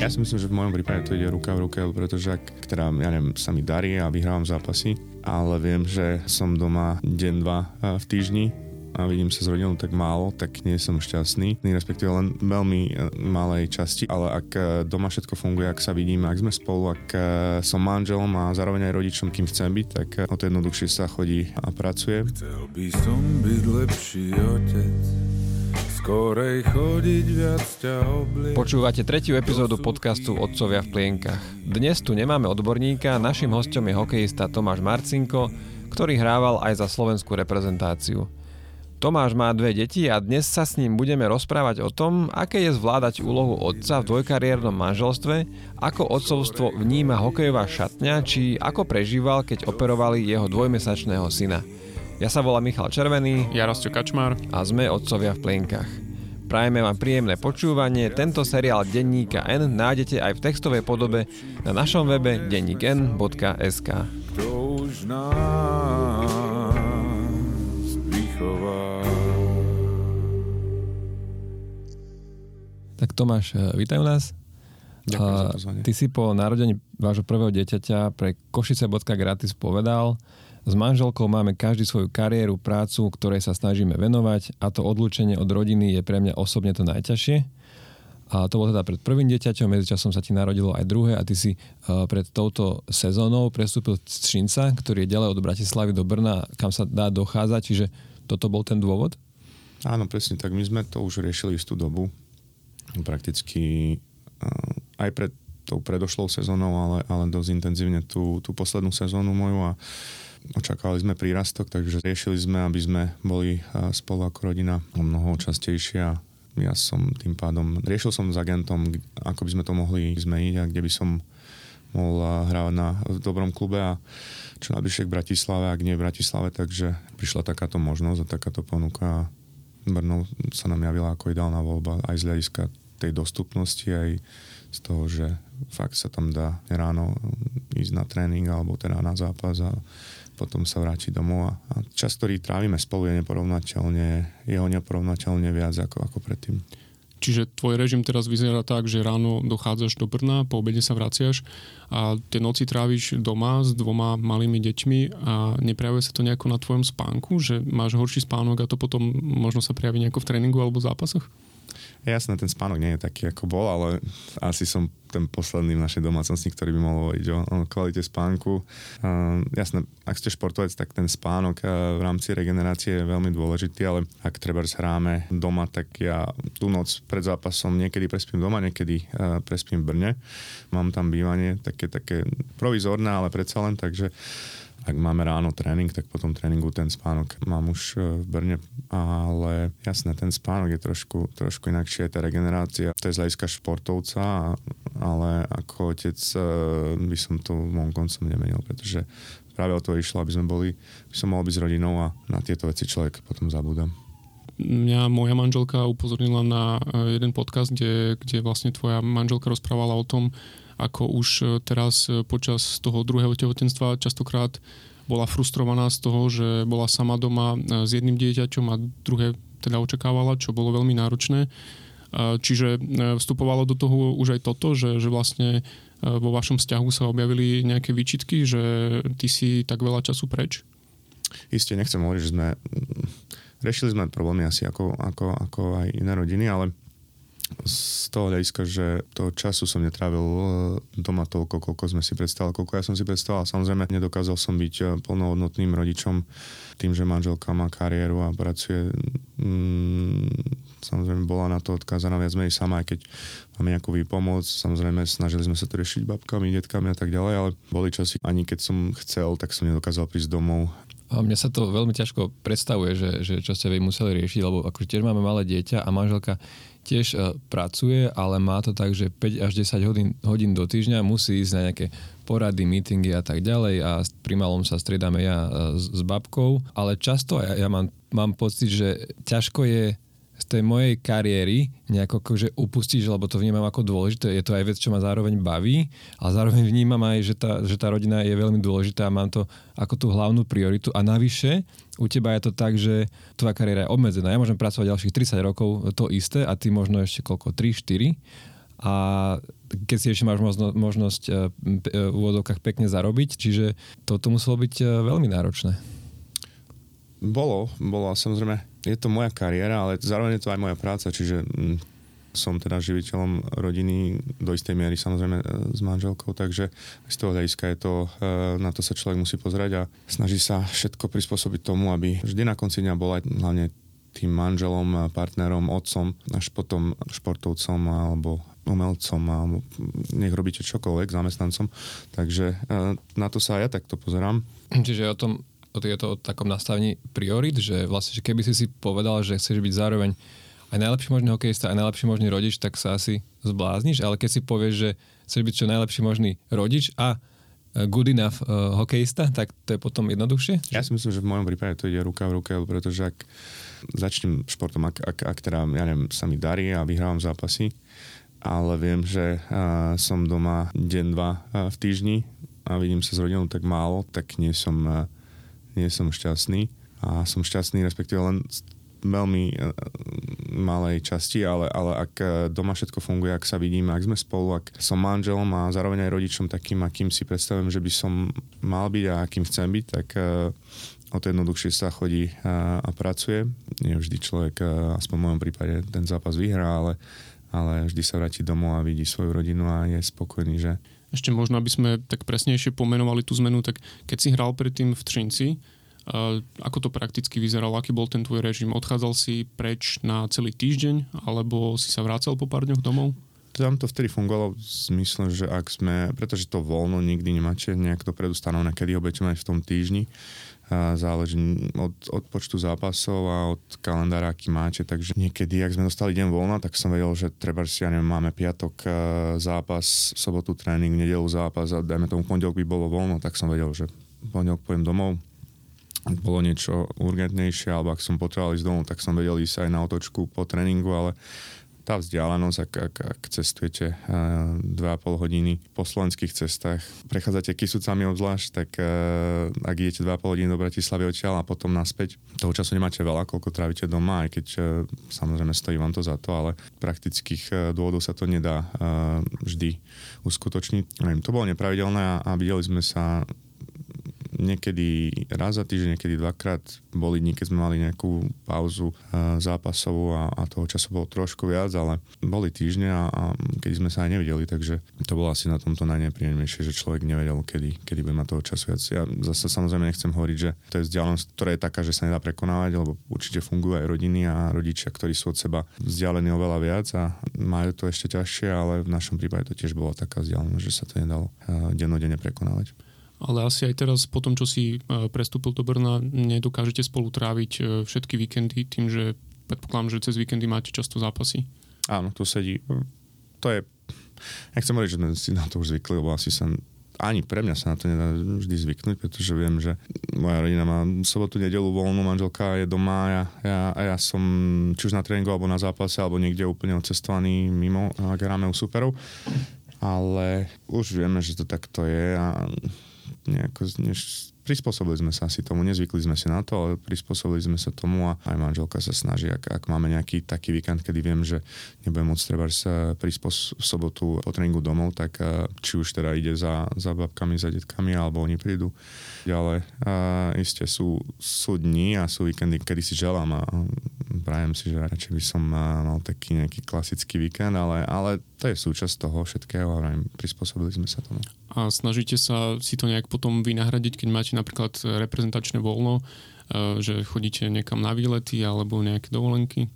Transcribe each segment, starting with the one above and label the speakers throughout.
Speaker 1: Ja si myslím, že v mojom prípade to ide ruka v ruke, pretože ak teda, ja neviem, sa mi darí a vyhrávam zápasy, ale viem, že som doma deň, dva v týždni a vidím sa s rodinou tak málo, tak nie som šťastný, respektíve len veľmi e, malej časti, ale ak e, doma všetko funguje, ak sa vidíme, ak sme spolu, ak e, som manželom a zároveň aj rodičom, kým chcem byť, tak o to jednoduchšie sa chodí a pracuje. Chcel by som byť lepší otec,
Speaker 2: skorej chodiť viac ťa obliek. Počúvate tretiu epizódu podcastu Otcovia v plienkach. Dnes tu nemáme odborníka, našim hostom je hokejista Tomáš Marcinko, ktorý hrával aj za slovenskú reprezentáciu. Tomáš má dve deti a dnes sa s ním budeme rozprávať o tom, aké je zvládať úlohu otca v dvojkariérnom manželstve, ako otcovstvo vníma hokejová šatňa, či ako prežíval, keď operovali jeho dvojmesačného syna. Ja sa volám Michal Červený.
Speaker 3: Ja Rostio Kačmár.
Speaker 2: A sme otcovia v plienkach. Prajeme vám príjemné počúvanie. Tento seriál Denníka N nájdete aj v textovej podobe na našom webe denníkn.sk. Kto už nás vychová. Tak Tomáš, e, vítaj u nás.
Speaker 1: Ďakujem za
Speaker 2: Ty si po narodení vášho prvého dieťaťa pre Košice.gratis povedal, s manželkou máme každý svoju kariéru, prácu, ktorej sa snažíme venovať a to odlúčenie od rodiny je pre mňa osobne to najťažšie. A to bolo teda pred prvým dieťaťom, medzičasom sa ti narodilo aj druhé a ty si uh, pred touto sezónou prestúpil z Třinca, ktorý je ďalej od Bratislavy do Brna, kam sa dá dochádzať, čiže toto bol ten dôvod?
Speaker 1: Áno, presne tak. My sme to už riešili istú dobu prakticky uh, aj pred tou predošlou sezónou, ale, ale dosť intenzívne tú, tú poslednú sezónu moju a očakávali sme prírastok, takže riešili sme, aby sme boli uh, spolu ako rodina o mnoho častejšie a ja som tým pádom, riešil som s agentom, ako by sme to mohli zmeniť a kde by som mohol uh, hrávať na, v dobrom klube a čo najbližšie k Bratislave, ak nie v Bratislave, takže prišla takáto možnosť a takáto ponuka a Brno sa nám javila ako ideálna voľba aj z hľadiska tej dostupnosti, aj z toho, že fakt sa tam dá ráno ísť na tréning alebo teda na zápas a potom sa vrátiť domov a, a čas, ktorý trávime spolu je neporovnateľne, jeho neporovnateľne viac ako, ako predtým.
Speaker 3: Čiže tvoj režim teraz vyzerá tak, že ráno dochádzaš do Brna, po obede sa vraciaš a tie noci tráviš doma s dvoma malými deťmi a neprejavuje sa to nejako na tvojom spánku, že máš horší spánok a to potom možno sa prejaví nejako v tréningu alebo v zápasoch?
Speaker 1: Jasné, ten spánok nie je taký, ako bol, ale asi som ten posledný v našej domácnosti, ktorý by mohol hovoriť o, kvalite spánku. Uh, jasné, ak ste športovec, tak ten spánok v rámci regenerácie je veľmi dôležitý, ale ak treba hráme doma, tak ja tú noc pred zápasom niekedy prespím doma, niekedy prespím v Brne. Mám tam bývanie, také, také provizorné, ale predsa len, takže ak máme ráno tréning, tak potom tréningu ten spánok mám už e, v Brne, ale jasné, ten spánok je trošku, trošku inakšie, tá regenerácia, to je z hľadiska športovca, ale ako otec e, by som to môjom koncom nemenil, pretože práve o to išlo, aby sme boli, by som mohol byť s rodinou a na tieto veci človek potom zabúda.
Speaker 3: Mňa moja manželka upozornila na e, jeden podcast, kde, kde vlastne tvoja manželka rozprávala o tom, ako už e, teraz e, počas toho druhého tehotenstva častokrát bola frustrovaná z toho, že bola sama doma e, s jedným dieťaťom a druhé teda očakávala, čo bolo veľmi náročné. Čiže vstupovalo do toho už aj toto, že, že vlastne vo vašom vzťahu sa objavili nejaké výčitky, že ty si tak veľa času preč?
Speaker 1: Isté, nechcem hovoriť, že sme... Riešili sme problémy asi ako, ako, ako aj iné rodiny, ale z toho hľadiska, že toho času som netrávil e, doma toľko, koľko sme si predstavili, koľko ja som si predstavoval. Samozrejme, nedokázal som byť e, plnohodnotným rodičom tým, že manželka má kariéru a pracuje. Mm, samozrejme, bola na to odkázaná viac menej sama, aj keď máme nejakú výpomoc. Samozrejme, snažili sme sa to riešiť babkami, detkami a tak ďalej, ale boli časy, ani keď som chcel, tak som nedokázal prísť domov
Speaker 2: a mne sa to veľmi ťažko predstavuje, že, že čo ste vy museli riešiť, lebo akože tiež máme malé dieťa a manželka tiež uh, pracuje, ale má to tak, že 5 až 10 hodín, hodín do týždňa musí ísť na nejaké porady, meetingy a tak ďalej a pri malom sa striedame ja uh, s, s babkou, ale často ja, ja mám, mám pocit, že ťažko je z tej mojej kariéry nejako akože upustíš, lebo to vnímam ako dôležité. Je to aj vec, čo ma zároveň baví, ale zároveň vnímam aj, že tá, že tá rodina je veľmi dôležitá a mám to ako tú hlavnú prioritu. A navyše, u teba je to tak, že tvoja kariéra je obmedzená. Ja môžem pracovať ďalších 30 rokov to isté a ty možno ešte koľko, 3, 4. A keď si ešte máš možno, možnosť e, v úvodovkách pekne zarobiť, čiže toto muselo byť veľmi náročné.
Speaker 1: Bolo, bolo samozrejme, je to moja kariéra, ale zároveň je to aj moja práca, čiže mm, som teda živiteľom rodiny do istej miery samozrejme s manželkou, takže z toho hľadiska je to, na to sa človek musí pozrieť a snaží sa všetko prispôsobiť tomu, aby vždy na konci dňa bola hlavne tým manželom, partnerom, otcom, až potom športovcom alebo umelcom alebo nech robíte čokoľvek, zamestnancom. Takže e, na to sa aj ja takto pozerám.
Speaker 2: Čiže o tom, je to o takom nastavení priorit, že vlastne, že keby si si povedal, že chceš byť zároveň aj najlepší možný hokejista, aj najlepší možný rodič, tak sa asi zblázniš, ale keď si povieš, že chceš byť čo najlepší možný rodič a e, good enough uh, hokejista, tak to je potom jednoduchšie?
Speaker 1: Ja si myslím, že v mojom prípade to ide ruka v ruke, pretože ak začnem športom, ak, ak, ak teda, ja neviem, sa mi darí a vyhrávam zápasy, ale viem, že uh, som doma deň, dva uh, v týždni a vidím sa s rodinou tak málo, tak nie som, uh, nie som šťastný. A som šťastný respektíve len veľmi uh, malej časti, ale, ale ak doma všetko funguje, ak sa vidíme, ak sme spolu, ak som manželom a zároveň aj rodičom takým, akým si predstavujem, že by som mal byť a akým chcem byť, tak o to jednoduchšie sa chodí a, a pracuje. Nie vždy človek, aspoň v mojom prípade, ten zápas vyhrá, ale, ale vždy sa vráti domov a vidí svoju rodinu a je spokojný, že...
Speaker 3: Ešte možno, aby sme tak presnejšie pomenovali tú zmenu, tak keď si hral predtým v Třinci, ako to prakticky vyzeralo? Aký bol ten tvoj režim? Odchádzal si preč na celý týždeň alebo si sa vrácal po pár dňoch domov?
Speaker 1: Tam to vtedy fungovalo v zmysle, že ak sme, pretože to voľno nikdy nemáte nejak to predustanovené, kedy ho budete mať v tom týždni, záleží od, od počtu zápasov a od kalendára, aký máte. Takže niekedy, ak sme dostali deň voľna, tak som vedel, že treba, si ja neviem, máme piatok e, zápas, sobotu tréning, nedelu zápas a dajme tomu pondelok by bolo voľno, tak som vedel, že pondelok pojem domov. Bolo niečo urgentnejšie, alebo ak som potreboval ísť domov, tak som vedel ísť aj na otočku po tréningu, ale tá vzdialenosť, ak, ak, ak cestujete uh, eh, 2,5 hodiny po slovenských cestách, prechádzate Kisucami obzvlášť, tak uh, ak idete 2,5 hodiny do Bratislavy odtiaľ a potom naspäť, toho času nemáte veľa, koľko trávite doma, aj keď uh, samozrejme stojí vám to za to, ale praktických uh, dôvodov sa to nedá uh, vždy uskutočniť. Neviem, to bolo nepravidelné a, a videli sme sa niekedy raz za týždeň, niekedy dvakrát. Boli dní, keď sme mali nejakú pauzu uh, zápasovú a, a toho času bolo trošku viac, ale boli týždne a, a keď sme sa aj nevideli, takže to bolo asi na tomto najnepríjemnejšie, že človek nevedel, kedy, kedy bude mať toho času viac. Ja zase samozrejme nechcem hovoriť, že to je vzdialenosť, ktorá je taká, že sa nedá prekonávať, lebo určite fungujú aj rodiny a rodičia, ktorí sú od seba vzdialení oveľa viac a majú to ešte ťažšie, ale v našom prípade to tiež bola taká vzdialenosť, že sa to nedalo uh, dennodenne prekonávať
Speaker 3: ale asi aj teraz po tom, čo si e, prestúpil do Brna, nedokážete spolu tráviť e, všetky víkendy tým, že predpokladám, že cez víkendy máte často zápasy.
Speaker 1: Áno, to sedí. To je... Nechcem hovoriť, že si na to už zvykli, lebo asi sa ani pre mňa sa na to nedá vždy zvyknúť, pretože viem, že moja rodina má sobotu, nedelu voľnú, manželka je doma a ja, ja, a ja som či už na tréningu alebo na zápase alebo niekde úplne odcestovaný mimo, ak hráme u superov. Ale už vieme, že to takto je a nejako, než, prispôsobili sme sa asi tomu, nezvykli sme si na to, ale prispôsobili sme sa tomu a aj manželka sa snaží, ak, ak máme nejaký taký víkend, kedy viem, že nebudem môcť treba sa prísť po sobotu po tréningu domov, tak eh, či už teda ide za, za babkami, za detkami, alebo oni prídu ale a iste sú, sú dni a sú víkendy, kedy si želám a prajem si, že radšej by som mal taký nejaký klasický víkend, ale, ale to je súčasť toho všetkého a prispôsobili sme sa tomu.
Speaker 3: A snažíte sa si to nejak potom vynahradiť, keď máte napríklad reprezentačné voľno, e, že chodíte niekam na výlety alebo nejaké dovolenky?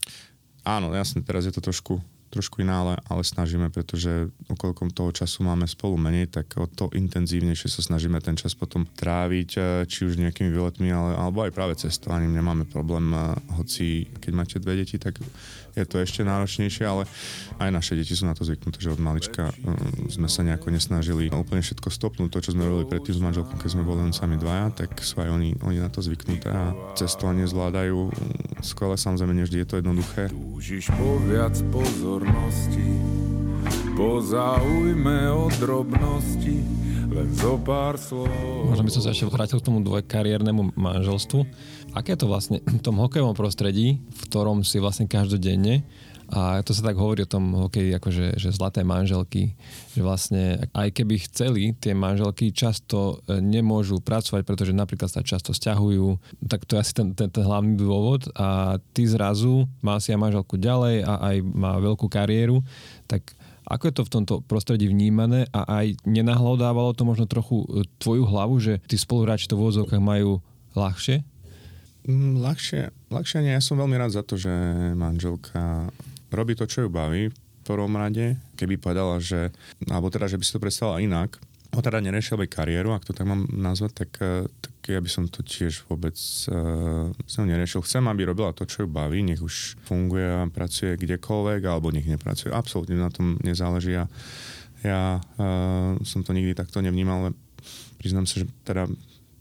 Speaker 1: Áno, jasne, teraz je to trošku trošku iná, ale, ale snažíme, pretože okolkom toho času máme spolu menej, tak o to intenzívnejšie sa snažíme ten čas potom tráviť, e, či už nejakými výletmi, ale, alebo aj práve cestovaním. Nemáme problém, e, hoci keď máte dve deti, tak je to ešte náročnejšie, ale aj naše deti sú na to zvyknuté, že od malička um, sme sa nejako nesnažili úplne všetko stopnúť. To, čo sme robili predtým s manželkou, keď sme boli len sami dvaja, tak sú aj oni, oni na to zvyknuté a cestovanie zvládajú skvelé, samozrejme, nevždy je to jednoduché. Túžiš po viac pozornosti, po záujme o drobnosti, len zo pár
Speaker 2: slov. Možno by som sa ešte vrátil k tomu dvojkariérnemu manželstvu. Aké to vlastne v tom hokejovom prostredí, v ktorom si vlastne každodenne A to sa tak hovorí o tom hokeji, akože že zlaté manželky, že vlastne aj keby chceli, tie manželky často e, nemôžu pracovať, pretože napríklad sa často stiahujú, tak to je asi ten, ten, ten hlavný dôvod a ty zrazu má si aj manželku ďalej a aj má veľkú kariéru, tak ako je to v tomto prostredí vnímané a aj nenahlodávalo to možno trochu e, tvoju hlavu, že tí spoluhráči to v úvodzovkách majú ľahšie?
Speaker 1: Mm, ľahšie, ľahšie nie. Ja som veľmi rád za to, že manželka robí to, čo ju baví v prvom rade. Keby povedala, že, alebo teda, že by si to predstavila inak, ho teda neriešil by kariéru, ak to tak mám nazvať, tak, eh, tak ja by som to tiež vôbec uh, som neriešil. Chcem, aby robila to, čo ju baví, nech už funguje a pracuje kdekoľvek, alebo nech nepracuje. Absolútne na tom nezáleží. Ja, ja uh, som to nikdy takto nevnímal, ale priznám sa, že teda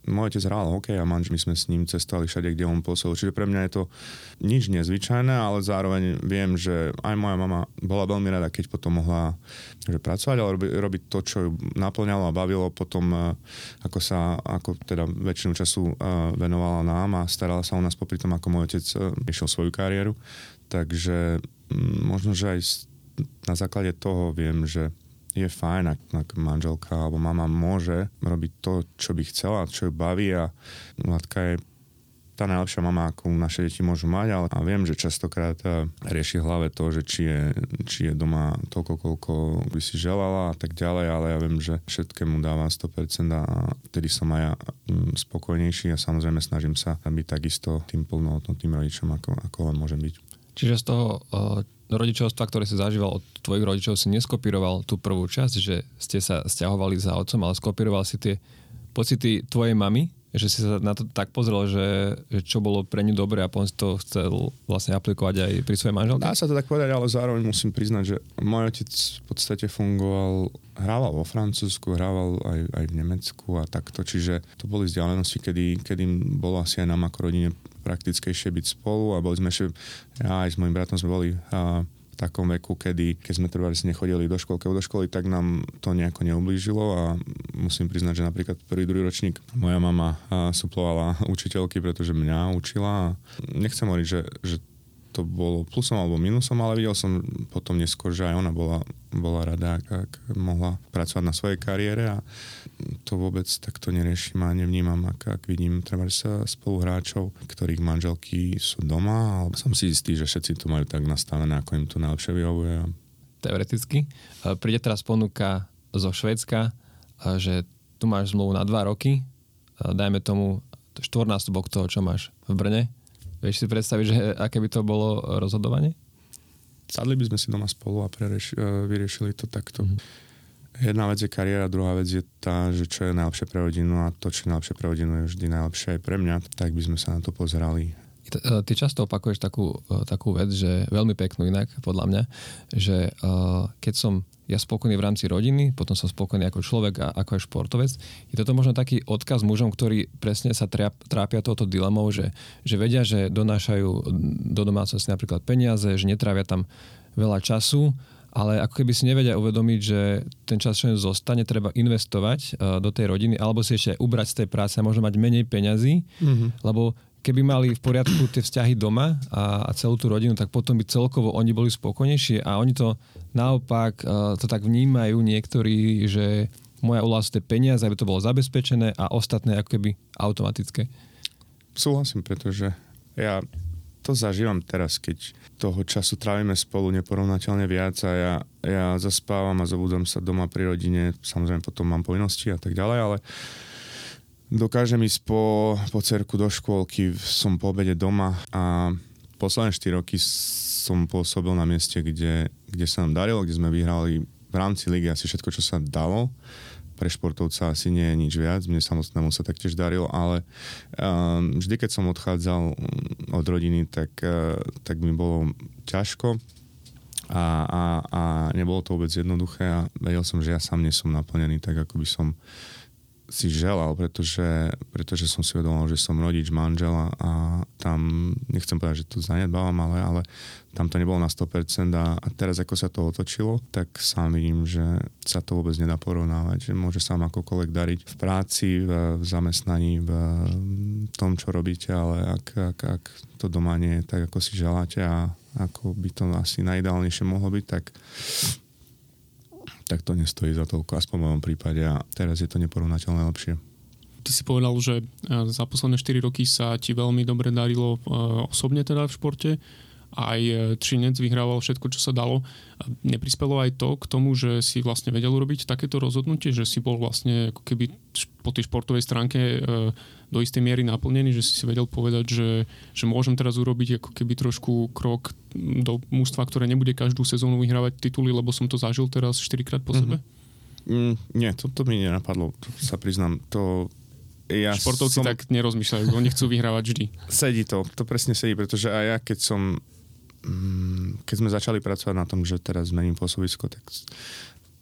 Speaker 1: môj otec hral hokej a manž, my sme s ním cestovali všade, kde on pôsobil. Čiže pre mňa je to nič nezvyčajné, ale zároveň viem, že aj moja mama bola veľmi rada, keď potom mohla že pracovať, ale robi, robiť to, čo ju naplňalo a bavilo potom, eh, ako sa, ako teda väčšinu času eh, venovala nám a starala sa o nás popri tom, ako môj otec eh, išiel svoju kariéru. Takže mm, možno, že aj na základe toho viem, že je fajn, ak, ak manželka alebo mama môže robiť to, čo by chcela, čo ju baví a Latka je tá najlepšia mama, akú naše deti môžu mať, ale a viem, že častokrát eh, rieši hlave to, že či je, či je doma toľko, koľko by si želala a tak ďalej, ale ja viem, že všetkému dávam 100% a vtedy som aj ja mm, spokojnejší a samozrejme snažím sa byť takisto tým plnohodnotným rodičom, ako, ako len môžem byť.
Speaker 2: Čiže z toho uh, rodičovstva, ktoré si zažíval od tvojich rodičov, si neskopíroval tú prvú časť, že ste sa stiahovali za otcom, ale skopíroval si tie pocity tvojej mamy, že si sa na to tak pozrel, že, že čo bolo pre ňu dobre a potom si to chcel vlastne aplikovať aj pri svojej manželke?
Speaker 1: Dá sa to tak povedať, ale zároveň musím priznať, že môj otec v podstate fungoval, hrával vo Francúzsku, hrával aj, aj v Nemecku a takto, čiže to boli vzdialenosti, kedy, kedy bolo asi aj nám ako rodine praktickejšie byť spolu a boli sme ešte, ja aj s mojim bratom sme boli a, v takom veku, kedy keď sme si nechodili do školky do školy, tak nám to nejako neublížilo a musím priznať, že napríklad prvý, druhý ročník moja mama suplovala učiteľky, pretože mňa učila nechcem hovoriť, že, že to bolo plusom alebo minusom, ale videl som potom neskôr, že aj ona bola, bola rada, ak, mohla pracovať na svojej kariére a to vôbec takto neriešim a nevnímam, ak, ak vidím treba sa spoluhráčov, ktorých manželky sú doma, alebo som si istý, že všetci to majú tak nastavené, ako im to najlepšie vyhovuje.
Speaker 2: Teoreticky. Príde teraz ponuka zo Švedska, že tu máš zmluvu na dva roky, dajme tomu štvornásobok toho, čo máš v Brne, Vieš si predstaviť, že aké by to bolo rozhodovanie?
Speaker 1: Sadli by sme si doma spolu a prerieš, e, vyriešili to takto. Mm-hmm. Jedna vec je kariéra, druhá vec je tá, že čo je najlepšie pre rodinu a to, čo je najlepšie pre rodinu je vždy najlepšie aj pre mňa, tak by sme sa na to pozerali.
Speaker 2: Ty často opakuješ takú, e, takú vec, že veľmi peknú inak, podľa mňa, že keď som ja spokojný v rámci rodiny, potom som spokojný ako človek a ako aj športovec. Je toto možno taký odkaz mužom, ktorí presne sa trápia touto dilemou, že, že vedia, že donášajú do domácnosti napríklad peniaze, že netrávia tam veľa času, ale ako keby si nevedia uvedomiť, že ten čas, čo im zostane, treba investovať uh, do tej rodiny, alebo si ešte ubrať z tej práce a možno mať menej peňazí, mm-hmm. lebo keby mali v poriadku tie vzťahy doma a, a celú tú rodinu, tak potom by celkovo oni boli spokojnejšie a oni to naopak uh, to tak vnímajú niektorí, že moja úloha sú tie peniaze, aby to bolo zabezpečené a ostatné ako keby automatické.
Speaker 1: Súhlasím, pretože ja to zažívam teraz, keď toho času trávime spolu neporovnateľne viac a ja, ja zaspávam a zobudám sa doma pri rodine, samozrejme potom mám povinnosti a tak ďalej, ale dokážem ísť po, po cerku do škôlky, som po obede doma a posledné 4 roky som pôsobil na mieste, kde, kde sa nám darilo, kde sme vyhrali v rámci ligy asi všetko, čo sa dalo. Pre športovca asi nie je nič viac, mne samotnému sa taktiež darilo, ale um, vždy, keď som odchádzal od rodiny, tak, uh, tak mi bolo ťažko a, a, a nebolo to vôbec jednoduché a vedel som, že ja sám nie som naplnený tak, ako by som si želal, pretože, pretože som si uvedomil, že som rodič manžela a tam, nechcem povedať, že to zanedbávam, ale, ale tam to nebolo na 100% a, a teraz ako sa to otočilo, tak sám vidím, že sa to vôbec nedá porovnávať, že môže sa vám akokoľvek dariť v práci, v, v zamestnaní, v tom, čo robíte, ale ak, ak, ak to doma nie je tak, ako si želáte a ako by to asi najideálnejšie mohlo byť, tak tak to nestojí za toľko, aspoň v mojom prípade a teraz je to neporovnateľné lepšie.
Speaker 3: Ty si povedal, že e, za posledné 4 roky sa ti veľmi dobre darilo e, osobne teda v športe aj e, Trinec vyhrával všetko, čo sa dalo. Neprispelo aj to k tomu, že si vlastne vedel urobiť takéto rozhodnutie, že si bol vlastne ako keby po tej športovej stránke e, do istej miery naplnený, že si si vedel povedať, že, že môžem teraz urobiť ako keby trošku krok do mústva, ktoré nebude každú sezónu vyhrávať tituly, lebo som to zažil teraz 4 krát po sebe?
Speaker 1: Mm-hmm. Mm, nie, to, to mi nenapadlo, to sa priznám. To,
Speaker 3: ja Športovci som... tak nerozmýšľajú, oni chcú vyhrávať vždy.
Speaker 1: Sedí to, to presne sedí, pretože aj ja, keď som keď sme začali pracovať na tom, že teraz zmením pôsobisko, tak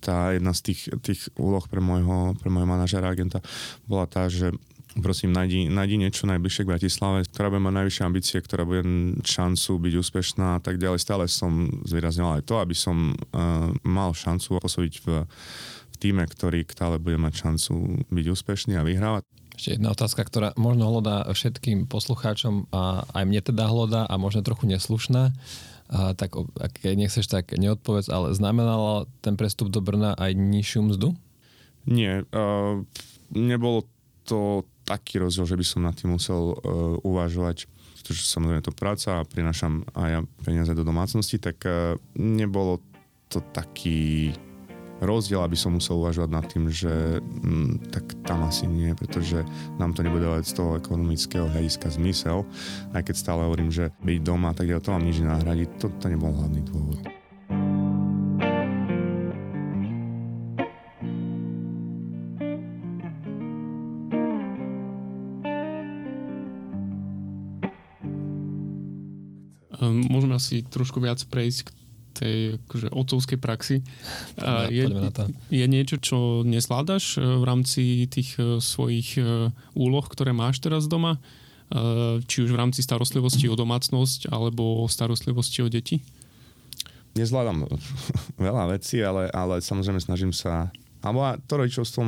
Speaker 1: tá jedna z tých, tých úloh pre môjho, pre môjho manažera agenta bola tá, že prosím, nájdi, nájdi niečo najbližšie k Bratislave, ktorá bude mať najvyššie ambície, ktorá bude šancu byť úspešná a tak ďalej. Stále som zvýraznil aj to, aby som uh, mal šancu pôsobiť v, v týme, ktorý stále bude mať šancu byť úspešný a vyhrávať.
Speaker 2: Ešte jedna otázka, ktorá možno hlodá všetkým poslucháčom a aj mne teda hlodá a možno trochu neslušná. A, tak keď nechceš, tak neodpovedz, ale znamenalo ten prestup do Brna aj nižšiu mzdu?
Speaker 1: Nie, uh, nebolo to taký rozdiel, že by som nad tým musel uh, uvažovať, pretože samozrejme to práca a prinašam aj ja peniaze do domácnosti, tak uh, nebolo to taký rozdiel, aby som musel uvažovať nad tým, že mm, tak tam asi nie, pretože nám to nebude dávať z toho ekonomického hľadiska zmysel, aj keď stále hovorím, že byť doma, tak ja to vám nič nahradiť, to, to nebol hlavný dôvod.
Speaker 3: Ehm, môžeme asi trošku viac prejsť k tej akože, otcovskej praxi.
Speaker 2: Poďme, je, poďme na to.
Speaker 3: je niečo, čo nezvládaš e, v rámci tých e, svojich e, úloh, ktoré máš teraz doma? Či už v rámci starostlivosti o domácnosť alebo starostlivosti o deti?
Speaker 1: Nezvládam veľa vecí, ale, ale samozrejme snažím sa alebo to rodičovstvo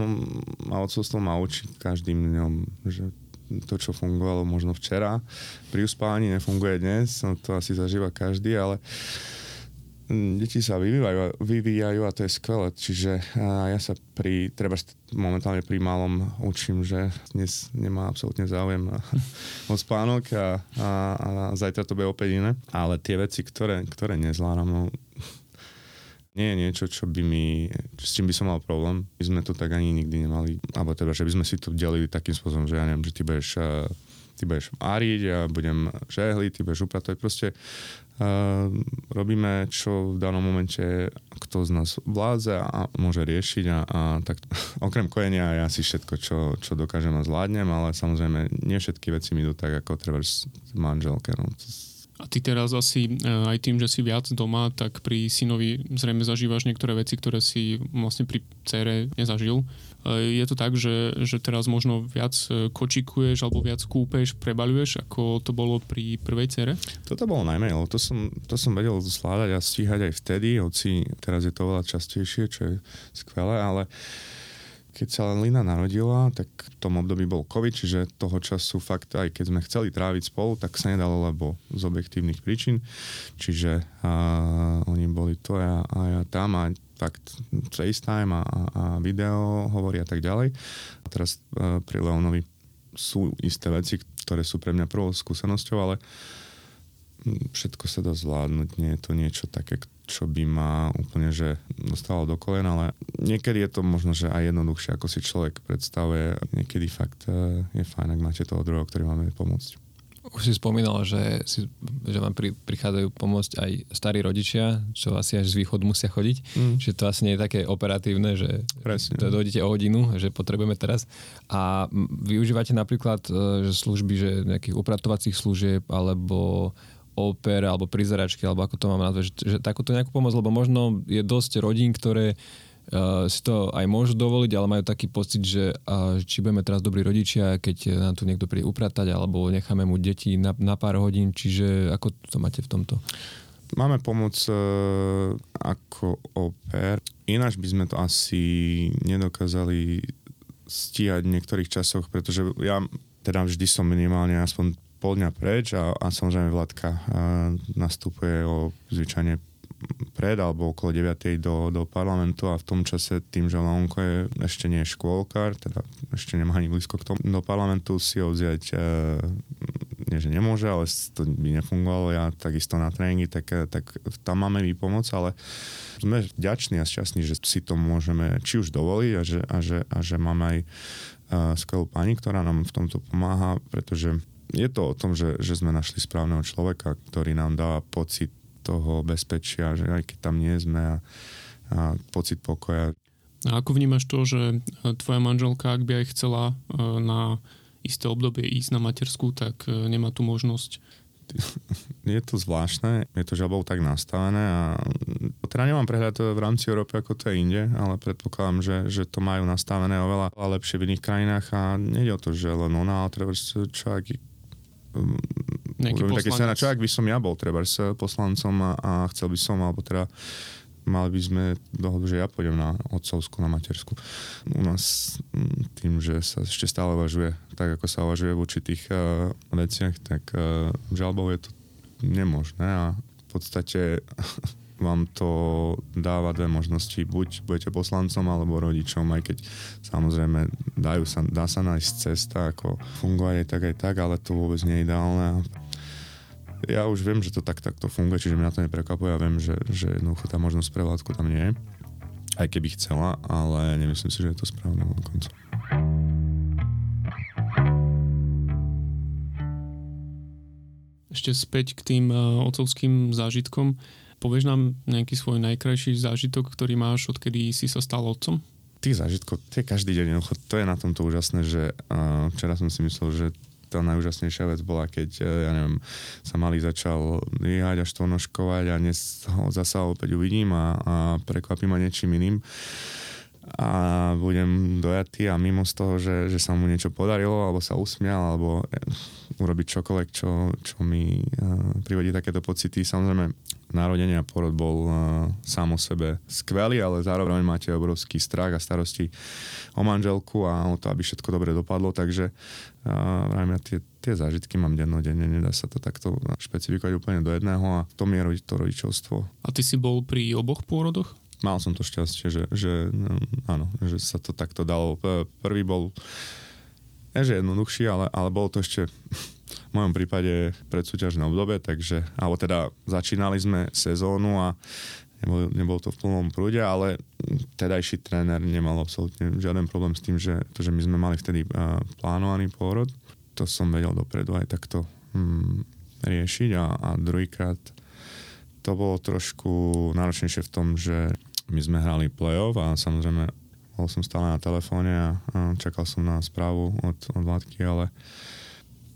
Speaker 1: a otcovstvo ma učí každým dňom, že to, čo fungovalo možno včera, pri uspávaní nefunguje dnes, no to asi zažíva každý, ale uh, deti sa vyvíjajú, vyvíjajú a to je skvelé. Čiže ja sa pri, treba momentálne pri malom učím, že dnes nemá absolútne záujem o spánok a, a, a zajtra to bude opäť iné. Ale tie veci, ktoré, ktoré nezvládam, no, nie je niečo, čo by mi, s čím by som mal problém. My sme to tak ani nikdy nemali. Alebo teda, že by sme si to delili takým spôsobom, že ja neviem, že ty budeš ty budeš áriť, ja budem žehliť, ty budeš upratovať. Proste uh, robíme, čo v danom momente kto z nás vládze a môže riešiť a, a tak okrem kojenia ja si všetko, čo, čo dokážem a zvládnem, ale samozrejme nie všetky veci mi idú tak, ako treba manželke. No.
Speaker 3: A ty teraz asi e, aj tým, že si viac doma, tak pri synovi zrejme zažívaš niektoré veci, ktoré si vlastne pri cére nezažil. Je to tak, že, že teraz možno viac e, kočikuješ alebo viac kúpeš, prebaľuješ, ako to bolo pri prvej cere?
Speaker 1: Toto bolo najmä, lebo to som, to som vedel zvládať a stíhať aj vtedy, hoci teraz je to oveľa častejšie, čo je skvelé, ale keď sa Lina narodila, tak v tom období bol COVID, čiže toho času fakt aj keď sme chceli tráviť spolu, tak sa nedalo, lebo z objektívnych príčin. Čiže a, oni boli to a, a ja tam a fakt FaceTime a, a video hovorí a tak ďalej. A teraz a, pri Leonovi sú isté veci, ktoré sú pre mňa prvou skúsenosťou, ale všetko sa dá zvládnuť. Nie je to niečo také, čo by ma úplne že dostalo do kolena, ale niekedy je to možno, že aj jednoduchšie, ako si človek predstavuje. Niekedy fakt e, je fajn, ak máte toho druhého, ktorý vám vie pomôcť.
Speaker 2: Už si spomínal, že, si, že vám pri, prichádzajú pomôcť aj starí rodičia, čo asi až z východu musia chodiť. Mm. Že to asi nie je také operatívne, že
Speaker 1: Presne.
Speaker 2: dojdete o hodinu, že potrebujeme teraz. A využívate napríklad e, že služby, že nejakých upratovacích služieb alebo oper alebo prizeračky, alebo ako to mám nazvať, že, že takúto nejakú pomoc, lebo možno je dosť rodín, ktoré uh, si to aj môžu dovoliť, ale majú taký pocit, že uh, či budeme teraz dobrí rodičia, keď nám tu niekto príde upratať, alebo necháme mu deti na, na pár hodín, čiže ako to máte v tomto?
Speaker 1: Máme pomoc uh, ako oper. Ináč by sme to asi nedokázali stíhať v niektorých časoch, pretože ja teda vždy som minimálne aspoň pol dňa preč a, a samozrejme Vladka uh, nastupuje o zvyčajne pred alebo okolo 9. do, do parlamentu a v tom čase tým, že Leonko je ešte nie škôlkar, teda ešte nemá ani blízko k tomu, do parlamentu si ho vziať e, nie, že nemôže, ale to by nefungovalo, ja takisto na tréningy, tak, tak tam máme výpomoc, ale sme vďační a šťastní, že si to môžeme či už dovoliť a že, a že, a že máme aj uh, skvelú pani, ktorá nám v tomto pomáha, pretože je to o tom, že, že sme našli správneho človeka, ktorý nám dá pocit toho bezpečia, že aj keď tam nie sme a, a pocit pokoja.
Speaker 3: A ako vnímaš to, že e, tvoja manželka, ak by aj chcela e, na isté obdobie ísť na matersku, tak e, nemá tu možnosť?
Speaker 1: Je to zvláštne, je to žabou tak nastavené a teda nemám prehľad v rámci Európy, ako to je inde, ale predpokladám, že, že to majú nastavené oveľa lepšie v iných krajinách a nejde o to, že len ona, ale treba človek
Speaker 3: Nejaký
Speaker 1: taký scéna, čo ak by som ja bol treba s poslancom a, a chcel by som, alebo teda mali by sme dohodu, že ja pôjdem na otcovskú, na matersku. U nás tým, že sa ešte stále uvažuje tak, ako sa uvažuje v určitých uh, veciach, tak uh, žalbou je to nemožné a v podstate vám to dáva dve možnosti. Buď budete poslancom alebo rodičom, aj keď samozrejme dajú sa, dá sa nájsť cesta, ako fungovať aj tak, aj tak, ale to vôbec nie je ideálne. Ja už viem, že to tak takto funguje, čiže mňa to neprekvapuje. Ja viem, že, že jednoducho tá možnosť pre tam nie je. Aj keby chcela, ale nemyslím si, že je to správne od konca.
Speaker 3: Ešte späť k tým uh, otcovským zážitkom. Povieš nám nejaký svoj najkrajší zážitok, ktorý máš, odkedy si sa stal otcom?
Speaker 1: Tých zážitkov, to je každý deň. To je na tomto úžasné, že uh, včera som si myslel, že tá najúžasnejšia vec bola, keď, uh, ja neviem, sa malý začal vyhať a štvornoškovať a dnes ho zasa opäť uvidím a, a prekvapím ma niečím iným a budem dojatý a mimo z toho, že, že sa mu niečo podarilo, alebo sa usmial, alebo eh, urobiť čokoľvek, čo, čo mi uh, privodí takéto pocity. Samozrejme, narodenie a porod bol uh, sám o sebe skvelý, ale zároveň máte obrovský strach a starosti o manželku a o to, aby všetko dobre dopadlo, takže uh, ja tie, tie zážitky mám dennodenne, nedá sa to takto špecifikovať úplne do jedného a to mi je to rodičovstvo.
Speaker 3: A ty si bol pri oboch pôrodoch?
Speaker 1: Mal som to šťastie, že, že no, áno, že sa to takto dalo. Prvý bol nie že jednoduchší, ale, ale bolo to ešte v mojom prípade predsúťažné obdobie, takže, alebo teda začínali sme sezónu a nebol, nebol to v plnom prúde, ale tedajší tréner nemal absolútne žiaden problém s tým, že, to, že my sme mali vtedy uh, plánovaný pôrod, to som vedel dopredu aj takto hmm, riešiť. A, a druhýkrát to bolo trošku náročnejšie v tom, že my sme hrali play-off a samozrejme bol som stále na telefóne a, a čakal som na správu od, od Vládky, ale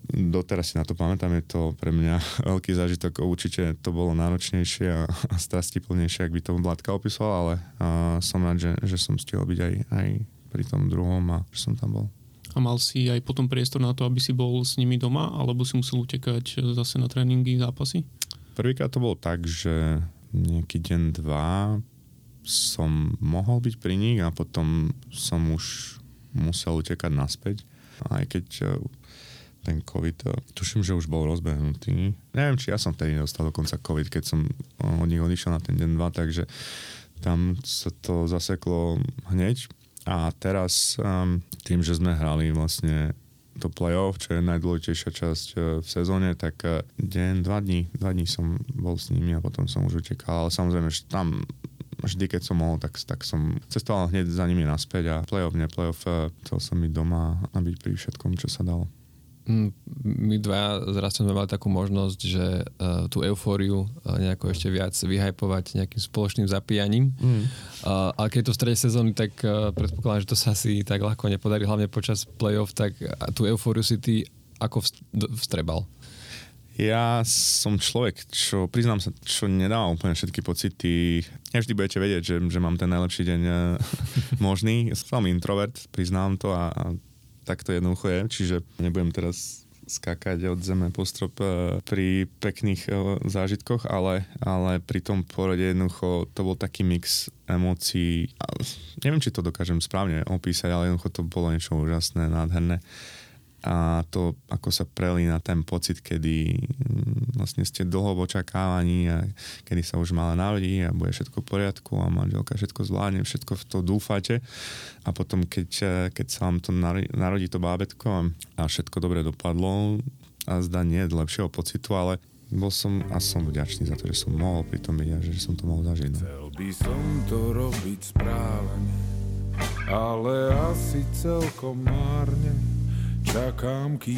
Speaker 1: doteraz si na to pamätám, je to pre mňa veľký zážitok. Určite to bolo náročnejšie a, a strastiplnejšie, ak by to Vládka opisoval, ale a som rád, že, že som stihol byť aj, aj pri tom druhom a že som tam bol.
Speaker 3: A mal si aj potom priestor na to, aby si bol s nimi doma, alebo si musel utekať zase na tréningy, zápasy?
Speaker 1: Prvýkrát to bolo tak, že nejaký deň, dva som mohol byť pri nich a potom som už musel utekať naspäť. Aj keď e, ten COVID, e, tuším, že už bol rozbehnutý. Neviem, či ja som vtedy dostal dokonca COVID, keď som od nich odišiel na ten deň, dva, takže tam sa to zaseklo hneď. A teraz um, tým, že sme hrali vlastne to playoff, čo je najdôležitejšia časť uh, v sezóne, tak deň, dva dní, dva dní som bol s nimi a potom som už utekal. Ale samozrejme, že tam vždy, keď som mohol, tak, tak som cestoval hneď za nimi naspäť a playoff, ne playoff, eh, chcel som byť doma a byť pri všetkom, čo sa dalo.
Speaker 2: Mm, my dva zraz sme mali takú možnosť, že uh, tú eufóriu uh, nejako ešte viac vyhypovať nejakým spoločným zapíjaním. Mm. Uh, ale keď je to v strede sezóny, tak uh, predpokladám, že to sa asi tak ľahko nepodarí, hlavne počas playoff, tak tú eufóriu si ty ako vstrebal?
Speaker 1: Ja som človek, čo priznám sa, čo nedáva úplne všetky pocity. Nevždy budete vedieť, že, že mám ten najlepší deň možný. Som introvert, priznám to a, a tak to jednoducho je. Čiže nebudem teraz skákať od zeme po strop eh, pri pekných eh, zážitkoch, ale, ale pri tom porode jednoducho to bol taký mix emócií. Neviem, či to dokážem správne opísať, ale jednoducho to bolo niečo úžasné, nádherné a to, ako sa prelína ten pocit, kedy mm, vlastne ste dlho v očakávaní a kedy sa už mala narodí a bude všetko v poriadku a manželka všetko zvládne, všetko v to dúfate a potom keď, keď sa vám to narodí to bábetko a všetko dobre dopadlo a zda nie lepšieho pocitu, ale bol som a som vďačný za to, že som mohol pri tom byť a že som to mohol zažiť. No. Chcel by som to robiť správne, ale asi celkom márne čakám, kým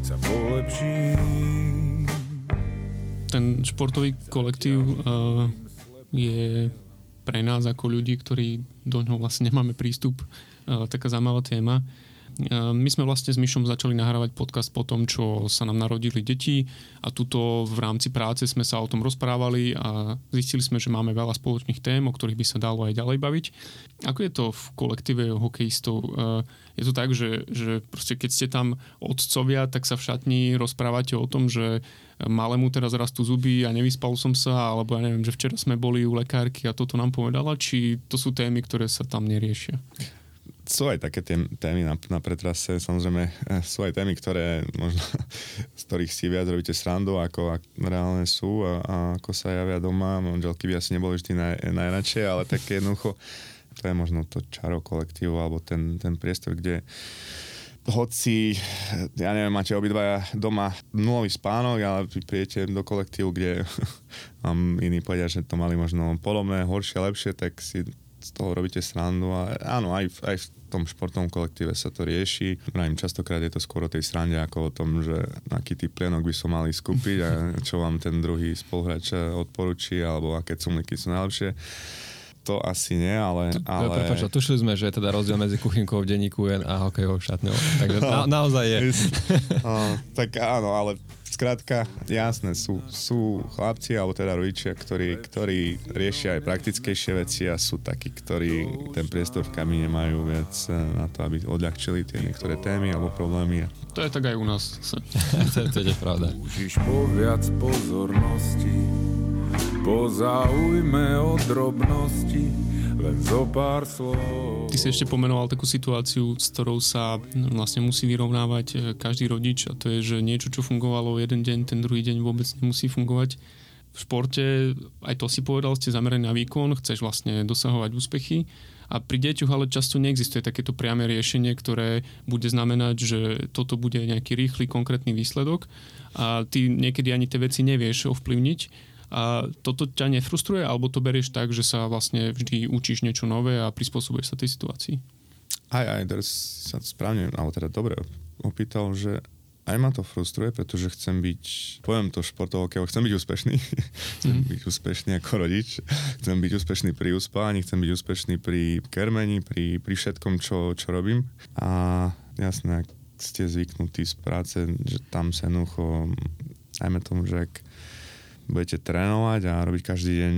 Speaker 1: sa polepší.
Speaker 3: Ten športový kolektív uh, je pre nás ako ľudí, ktorí do ňoho vlastne nemáme prístup, uh, taká zaujímavá téma. Ehm, my sme vlastne s Myšom začali nahrávať podcast po tom, čo sa nám narodili deti a tuto v rámci práce sme sa o tom rozprávali a zistili sme, že máme veľa spoločných tém, o ktorých by sa dalo aj ďalej baviť. Ako je to v kolektíve hokejistov? Ehm, je to tak, že, že proste keď ste tam otcovia, tak sa v šatni rozprávate o tom, že malému teraz rastú zuby a nevyspal som sa, alebo ja neviem, že včera sme boli u lekárky a toto nám povedala, či to sú témy, ktoré sa tam neriešia?
Speaker 1: Sú aj také témy na, na pretrase, samozrejme eh, sú aj témy, ktoré možno, z ktorých si viac robíte srandu, ako, ako reálne sú a, a ako sa javia doma. Manželky by asi neboli vždy naj, najradšie, ale také jednoducho to je možno to čaro kolektívu alebo ten, ten priestor, kde hoci, ja neviem, máte obidvaja doma nulový spánok, ale vy prijete do kolektívu, kde vám iní povedia, že to mali možno podobné, horšie, lepšie, tak si z toho robíte srandu a áno, aj, aj v tom športovom kolektíve sa to rieši. Pravím, častokrát je to skôr o tej srande ako o tom, že aký typ plienok by som mali skúpiť a čo vám ten druhý spoluhráč odporúči alebo aké cumliky sú najlepšie to asi nie, ale... ale...
Speaker 2: Prepač, tušili sme, že je teda rozdiel medzi kuchynkou v denníku a hokejovou šatňou. Takže na, naozaj je.
Speaker 1: Uh, tak áno, ale Skrátka, jasné, sú, sú chlapci, alebo teda rodičia, ktorí, ktorí riešia aj praktickejšie veci a sú takí, ktorí ten priestor v kamíne majú viac eh, na to, aby odľahčili tie niektoré témy alebo problémy.
Speaker 3: To je tak aj u nás.
Speaker 2: to, to je pravda. Užíš po viac pozornosti,
Speaker 3: po zaujme o drobnosti, len zo pár slov. Ty si ešte pomenoval takú situáciu, s ktorou sa vlastne musí vyrovnávať e, každý rodič a to je, že niečo, čo fungovalo jeden deň, ten druhý deň vôbec nemusí fungovať. V športe, aj to si povedal, ste zameraní na výkon, chceš vlastne dosahovať úspechy a pri deťoch ale často neexistuje takéto priame riešenie, ktoré bude znamenať, že toto bude nejaký rýchly, konkrétny výsledok a ty niekedy ani tie veci nevieš ovplyvniť a toto ťa nefrustruje, alebo to berieš tak, že sa vlastne vždy učíš niečo nové a prispôsobuješ sa tej situácii?
Speaker 1: Aj, aj, teraz sa správne, alebo teda dobre opýtal, že aj ma to frustruje, pretože chcem byť, poviem to športovo, chcem byť úspešný. chcem mm. byť úspešný ako rodič, chcem byť úspešný pri uspávaní, chcem byť úspešný pri kermení, pri, pri všetkom, čo, čo robím. A jasné, ak ste zvyknutí z práce, že tam sa jednoducho, najmä tomu, že ak budete trénovať a robiť každý deň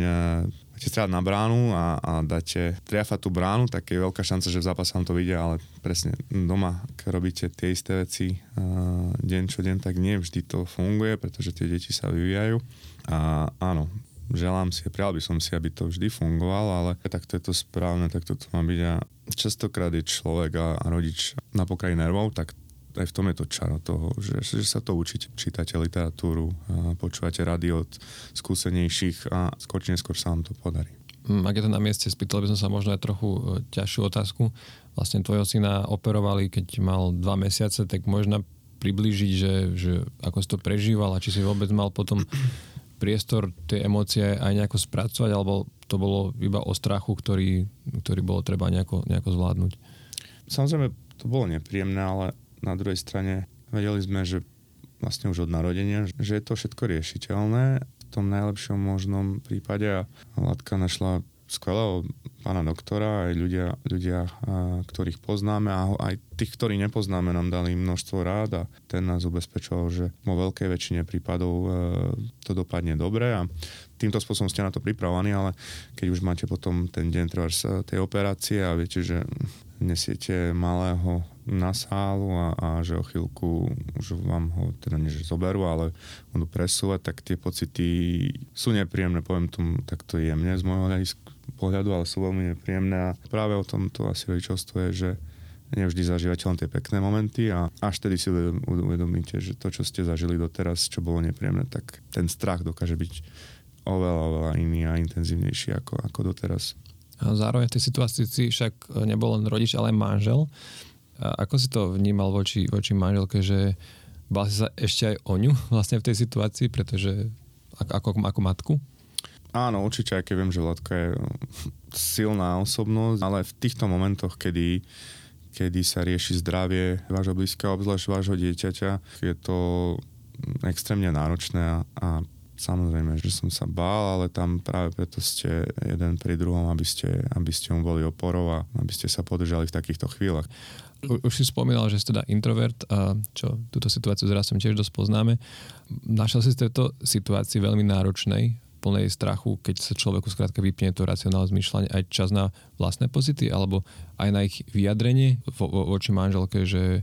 Speaker 1: máte strávať na bránu a, a dáte triafať tú bránu, tak je veľká šanca, že v zápase vám to vyjde, ale presne doma, keď robíte tie isté veci uh, deň čo deň, tak nie vždy to funguje, pretože tie deti sa vyvíjajú. A áno, želám si, prijal by som si, aby to vždy fungovalo, ale takto je to správne, takto to má byť a častokrát je človek a, a rodič na pokraji nervov, tak aj v tom je to čaro toho, že, že sa to učíte, čítate literatúru, počúvate rady od skúsenejších a skôr či neskôr sa vám to podarí.
Speaker 2: Mm, ak je to na mieste, spýtal by som sa možno aj trochu e, ťažšiu otázku. Vlastne tvojho syna operovali, keď mal dva mesiace, tak možno priblížiť, že, že ako si to prežíval a či si vôbec mal potom priestor tie emócie aj nejako spracovať, alebo to bolo iba o strachu, ktorý, ktorý bolo treba nejako, nejako zvládnuť?
Speaker 1: Samozrejme, to bolo nepríjemné, ale na druhej strane vedeli sme, že vlastne už od narodenia, že je to všetko riešiteľné v tom najlepšom možnom prípade a Latka našla skvelého pána doktora, aj ľudia, ľudia ktorých poznáme a aj tých, ktorí nepoznáme, nám dali množstvo rád a ten nás ubezpečoval, že vo veľkej väčšine prípadov e, to dopadne dobre a týmto spôsobom ste na to pripravovaní, ale keď už máte potom ten deň trvás tej operácie a viete, že nesiete malého na sálu a, a že o chvíľku už vám ho teda nie zoberú, ale budú presúvať, tak tie pocity sú nepríjemné, poviem tomu takto jemne z môjho pohľadu, ale sú veľmi nepríjemné a práve o tom to asi rodičovstvo je, že nevždy zažívate len tie pekné momenty a až tedy si uvedomíte, že to, čo ste zažili doteraz, čo bolo nepríjemné, tak ten strach dokáže byť oveľa, oveľa iný a intenzívnejší ako, ako doteraz.
Speaker 2: A zároveň v tej situácii však nebol len rodič, ale aj manžel. A ako si to vnímal voči, voči manželke, že bál si sa ešte aj o ňu vlastne v tej situácii, pretože ako, ako, matku?
Speaker 1: Áno, určite, aj keď viem, že Vladka je silná osobnosť, ale v týchto momentoch, kedy, kedy sa rieši zdravie vášho blízkeho, obzvlášť vášho dieťaťa, je to extrémne náročné a, a samozrejme, že som sa bál, ale tam práve preto ste jeden pri druhom, aby ste, aby ste mu boli oporou a aby ste sa podržali v takýchto chvíľach.
Speaker 2: Už si spomínal, že si teda introvert, a čo túto situáciu s rastom tiež dosť poznáme. Našiel si tejto situácii veľmi náročnej, plnej strachu, keď sa človeku skrátka vypne to racionálne zmýšľanie, aj čas na vlastné pocity, alebo aj na ich vyjadrenie vo, vo, voči manželke, že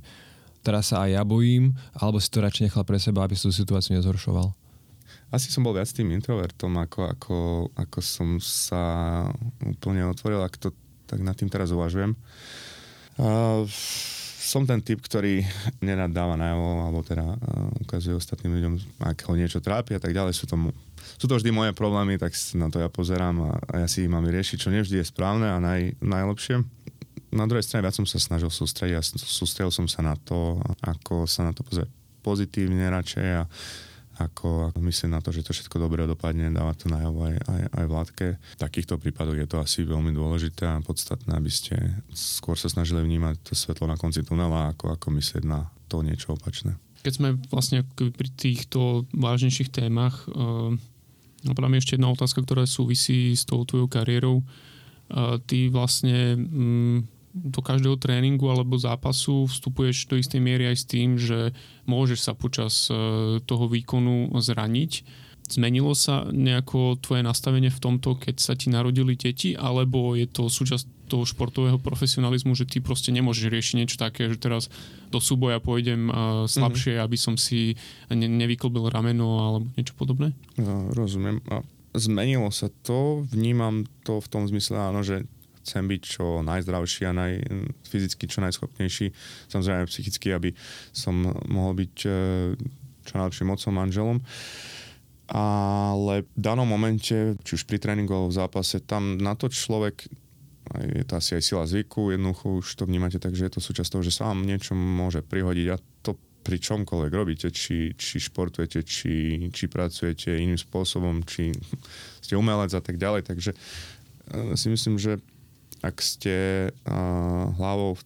Speaker 2: teraz sa aj ja bojím, alebo si to radšej nechal pre seba, aby si tú situáciu nezhoršoval?
Speaker 1: Asi som bol viac tým introvertom, ako, ako, ako som sa úplne otvoril, ak to tak nad tým teraz uvažujem. Uh, som ten typ, ktorý nenadáva najavo, alebo teda uh, ukazuje ostatným ľuďom, ak ho niečo trápi a tak ďalej. Sú to, sú to vždy moje problémy, tak na to ja pozerám a, a ja si ich mám vyriešiť, čo nevždy je správne a naj, najlepšie. Na druhej strane viac som sa snažil sústrediť a sústredil som sa na to, ako sa na to pozrieť pozitívne radšej a ako, ako myslím na to, že to všetko dobre dopadne, dáva to najavo aj, aj, aj vládke. V takýchto prípadoch je to asi veľmi dôležité a podstatné, aby ste skôr sa snažili vnímať to svetlo na konci tunela, ako, ako myslieť na to niečo opačné.
Speaker 3: Keď sme vlastne pri týchto vážnejších témach, uh, napadá mi ešte jedna otázka, ktorá súvisí s tou tvojou kariérou. Uh, ty vlastne um, do každého tréningu alebo zápasu vstupuješ do istej miery aj s tým, že môžeš sa počas e, toho výkonu zraniť. Zmenilo sa nejako tvoje nastavenie v tomto, keď sa ti narodili deti, alebo je to súčasť toho športového profesionalizmu, že ty proste nemôžeš riešiť niečo také, že teraz do súboja pôjdem uh, slabšie, mm-hmm. aby som si ne- nevyklbil rameno alebo niečo podobné?
Speaker 1: No, rozumiem. A zmenilo sa to, vnímam to v tom zmysle, áno, že chcem byť čo najzdravší a naj, fyzicky čo najschopnejší, samozrejme psychicky, aby som mohol byť e, čo najlepším mocom manželom. Ale v danom momente, či už pri tréningu alebo v zápase, tam na to človek je to asi aj sila zvyku, jednoducho už to vnímate tak, že je to súčasť toho, že sa vám niečo môže prihodiť a to pri čomkoľvek robíte, či, či športujete, či, či pracujete iným spôsobom, či ste umelec a tak ďalej. Takže e, si myslím, že ak ste hlavou v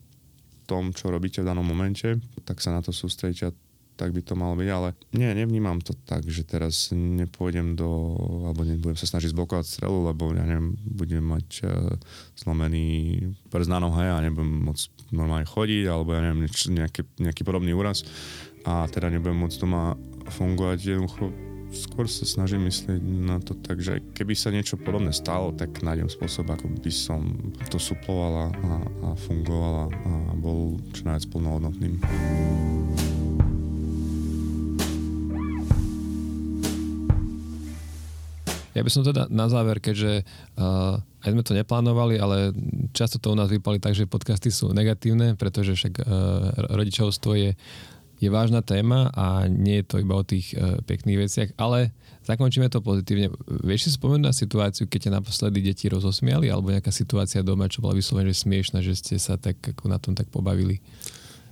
Speaker 1: tom, čo robíte v danom momente, tak sa na to sústredíte a tak by to malo byť, ale nie, nevnímam to tak, že teraz nepôjdem do, alebo nebudem sa snažiť zblokovať strelu, lebo ja neviem, budem mať uh, zlomený prst na nohe a nebudem môcť normálne chodiť, alebo ja neviem, nejaký, nejaký podobný úraz. A teda nebudem môcť doma fungovať jednoducho skôr sa snažím myslieť na to tak, že keby sa niečo podobné stalo, tak nájdem spôsob, ako by som to suplovala a, a fungovala a bol čo najviac plnohodnotným.
Speaker 2: Ja by som teda na záver, keďže uh, aj sme to neplánovali, ale často to u nás vypali tak, že podcasty sú negatívne, pretože však uh, rodičovstvo je je vážna téma a nie je to iba o tých e, pekných veciach, ale zakončíme to pozitívne. Vieš si spomenúť na situáciu, keď ťa naposledy deti rozosmiali, alebo nejaká situácia doma, čo bola vyslovene že smiešna, že ste sa tak ako na tom tak pobavili?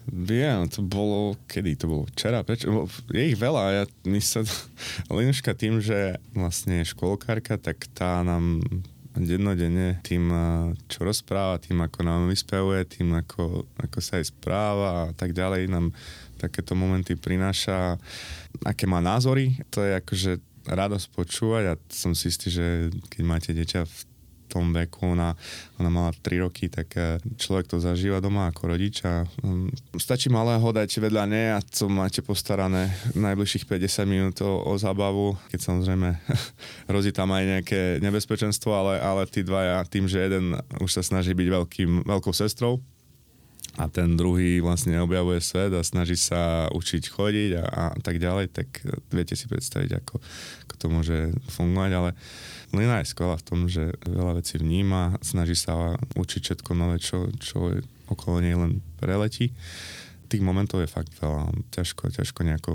Speaker 1: Viem, to bolo, kedy to bolo? Včera, prečo? Je ich veľa, ja, my sa, Linuška tým, že vlastne je školkárka, tak tá nám dennodenne tým, e, čo rozpráva, tým, ako nám vyspevuje, tým, ako, ako sa aj správa a tak ďalej, nám takéto momenty prináša, aké má názory. To je akože radosť počúvať a som si istý, že keď máte dieťa v tom veku, ona, ona mala 3 roky, tak eh, človek to zažíva doma ako rodič a um, stačí malého dať vedľa ne a to máte postarané najbližších 50 minút o, o zábavu, keď samozrejme hrozí tam aj nejaké nebezpečenstvo, ale, ale tí dvaja, tým, že jeden už sa snaží byť veľkým, veľkou sestrou, a ten druhý vlastne objavuje svet a snaží sa učiť chodiť a, a tak ďalej, tak viete si predstaviť, ako, ako to môže fungovať, ale Lina je skvelá v tom, že veľa vecí vníma, snaží sa učiť všetko nové, čo, čo je okolo nej len preletí. Tých momentov je fakt veľa. Ťažko, ťažko nejako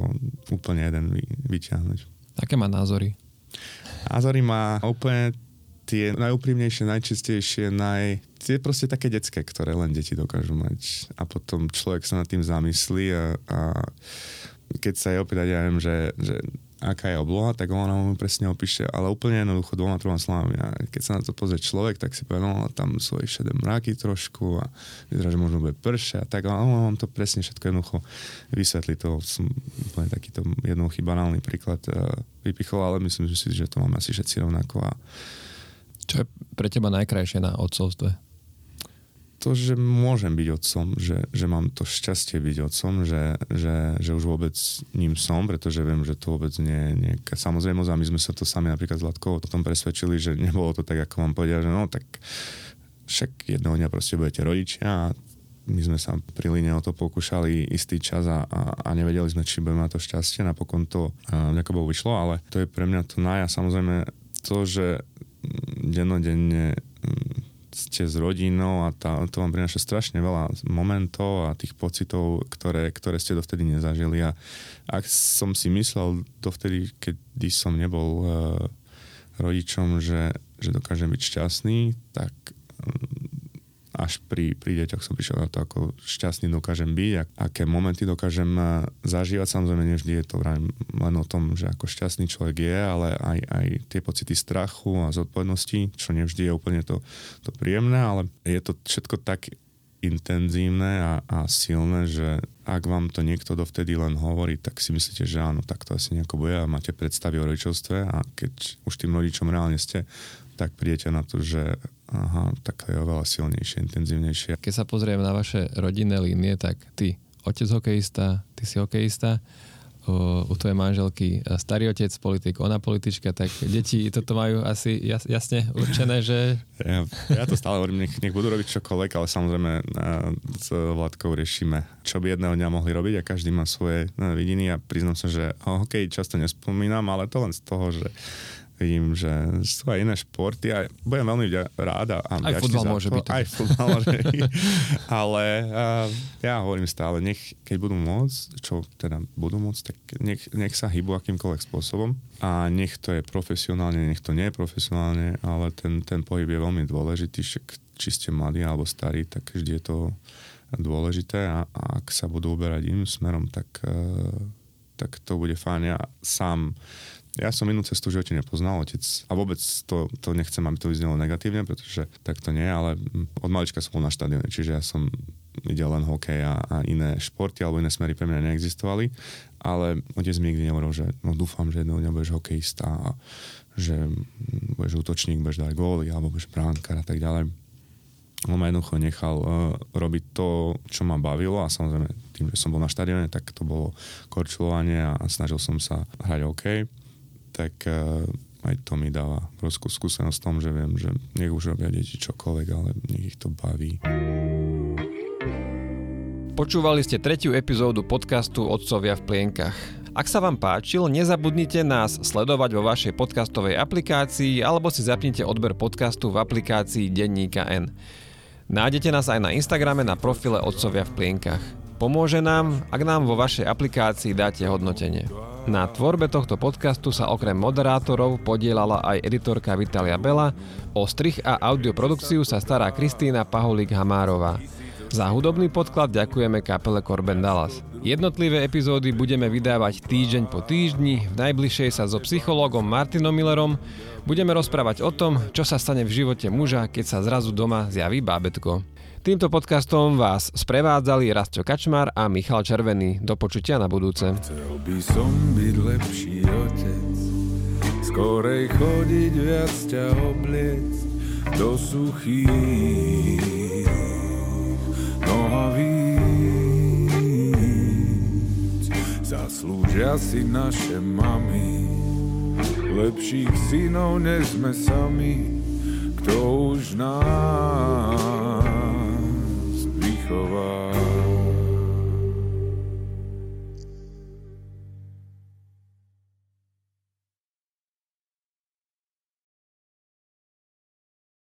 Speaker 1: úplne jeden vy, vyťahnuť.
Speaker 2: Aké má názory?
Speaker 1: Názory má úplne tie najúprimnejšie, najčistejšie, naj... Tie proste také detské, ktoré len deti dokážu mať. A potom človek sa nad tým zamyslí a, a keď sa jej opýtať, ja viem, že, že aká je obloha, tak ona mu presne opíše, ale úplne jednoducho dvoma, troma slovami. A keď sa na to pozrie človek, tak si povie, no tam sú aj šedé mraky trošku a vyzerá, že možno bude pršia a tak, ale on to presne všetko jednoducho vysvetlí. To som úplne takýto jednoduchý banálny príklad uh, vypichol, ale myslím si, že to máme asi všetci rovnako. A...
Speaker 2: Čo je pre teba najkrajšie na odcovstve?
Speaker 1: to, že môžem byť otcom, že, že mám to šťastie byť otcom, že, že, že už vôbec ním som, pretože viem, že to vôbec nie je nejaká samozrejmosť a my sme sa to sami napríklad s Latkou o tom presvedčili, že nebolo to tak, ako vám povedal, že no tak však jedného dňa proste budete rodičia a my sme sa pri o to pokúšali istý čas a, a, a nevedeli sme, či budeme mať to šťastie. Napokon to vďaka Bohu vyšlo, ale to je pre mňa to naj a samozrejme to, že dennodenne ste s rodinou a tá, to vám prináša strašne veľa momentov a tých pocitov, ktoré, ktoré ste dovtedy nezažili. A ak som si myslel dovtedy, kedy som nebol uh, rodičom, že, že dokážem byť šťastný, tak až pri, pri deťoch som prišiel na to, ako šťastný dokážem byť, a, aké momenty dokážem eh, zažívať. Samozrejme, nevždy je to len o tom, že ako šťastný človek je, ale aj, aj tie pocity strachu a zodpovednosti, čo nevždy je úplne to, to príjemné, ale je to všetko tak intenzívne a, a silné, že ak vám to niekto dovtedy len hovorí, tak si myslíte, že áno, tak to asi nejako bude a máte predstavy o rodičovstve a keď už tým rodičom reálne ste, tak prídete na to, že aha, tak je oveľa silnejšie, intenzívnejšie.
Speaker 2: Keď sa pozrieme na vaše rodinné línie, tak ty, otec hokejista, ty si hokejista, u, u tvojej manželky starý otec politik, ona politička, tak deti toto majú asi jas, jasne určené, že...
Speaker 1: Ja, ja to stále hovorím, nech, nech budú robiť čokoľvek, ale samozrejme s Vladkou riešime, čo by jedného dňa mohli robiť a každý má svoje vidiny a priznám sa, že o hokej často nespomínam, ale to len z toho, že vidím, že sú aj iné športy a budem veľmi rád a
Speaker 2: aj futbal môže byť.
Speaker 1: Aj futbal môže byť. Ale uh, ja hovorím stále, nech keď budú môcť, čo teda budú môcť, tak nech, nech sa hýbu akýmkoľvek spôsobom a nech to je profesionálne, nech to nie je profesionálne, ale ten, ten pohyb je veľmi dôležitý, však či ste mladí alebo starí, tak vždy je to dôležité a, a ak sa budú uberať iným smerom, tak, uh, tak to bude fajn. Ja sám ja som inú cestu v živote nepoznal, otec, a vôbec to, to nechcem, aby to vyznelo negatívne, pretože tak to nie, ale od malička som bol na štadióne, čiže ja som videl len hokej a, a iné športy alebo iné smery pre mňa neexistovali, ale otec mi nikdy nehovoril, že no dúfam, že jedného dňa hokejista a že budeš útočník, budeš dať góly alebo budeš bránkar a tak ďalej. On ma jednoducho nechal uh, robiť to, čo ma bavilo a samozrejme tým, že som bol na štadióne, tak to bolo korčulovanie a snažil som sa hrať hokej tak uh, aj to mi dáva obrovskú skúsenosť v tom, že viem, že nech už robia deti čokoľvek, ale nech ich to baví.
Speaker 2: Počúvali ste tretiu epizódu podcastu Otcovia v plienkach. Ak sa vám páčil, nezabudnite nás sledovať vo vašej podcastovej aplikácii alebo si zapnite odber podcastu v aplikácii Denníka N. Nájdete nás aj na Instagrame na profile Otcovia v plienkach. Pomôže nám, ak nám vo vašej aplikácii dáte hodnotenie. Na tvorbe tohto podcastu sa okrem moderátorov podielala aj editorka Vitalia Bela, o strich a audioprodukciu sa stará Kristýna Paholík Hamárová. Za hudobný podklad ďakujeme kapele Corben Dallas. Jednotlivé epizódy budeme vydávať týždeň po týždni, v najbližšej sa so psychológom Martinom Millerom budeme rozprávať o tom, čo sa stane v živote muža, keď sa zrazu doma zjaví bábetko. Týmto podcastom vás sprevádzali Rastio Kačmar a Michal Červený. Do počutia na budúce.
Speaker 4: Chcel by som byť lepší otec, skorej chodiť viac ťa obliec do suchých nohavíc. Zaslúžia si naše mamy, lepších synov než sme sami, kto už nás go.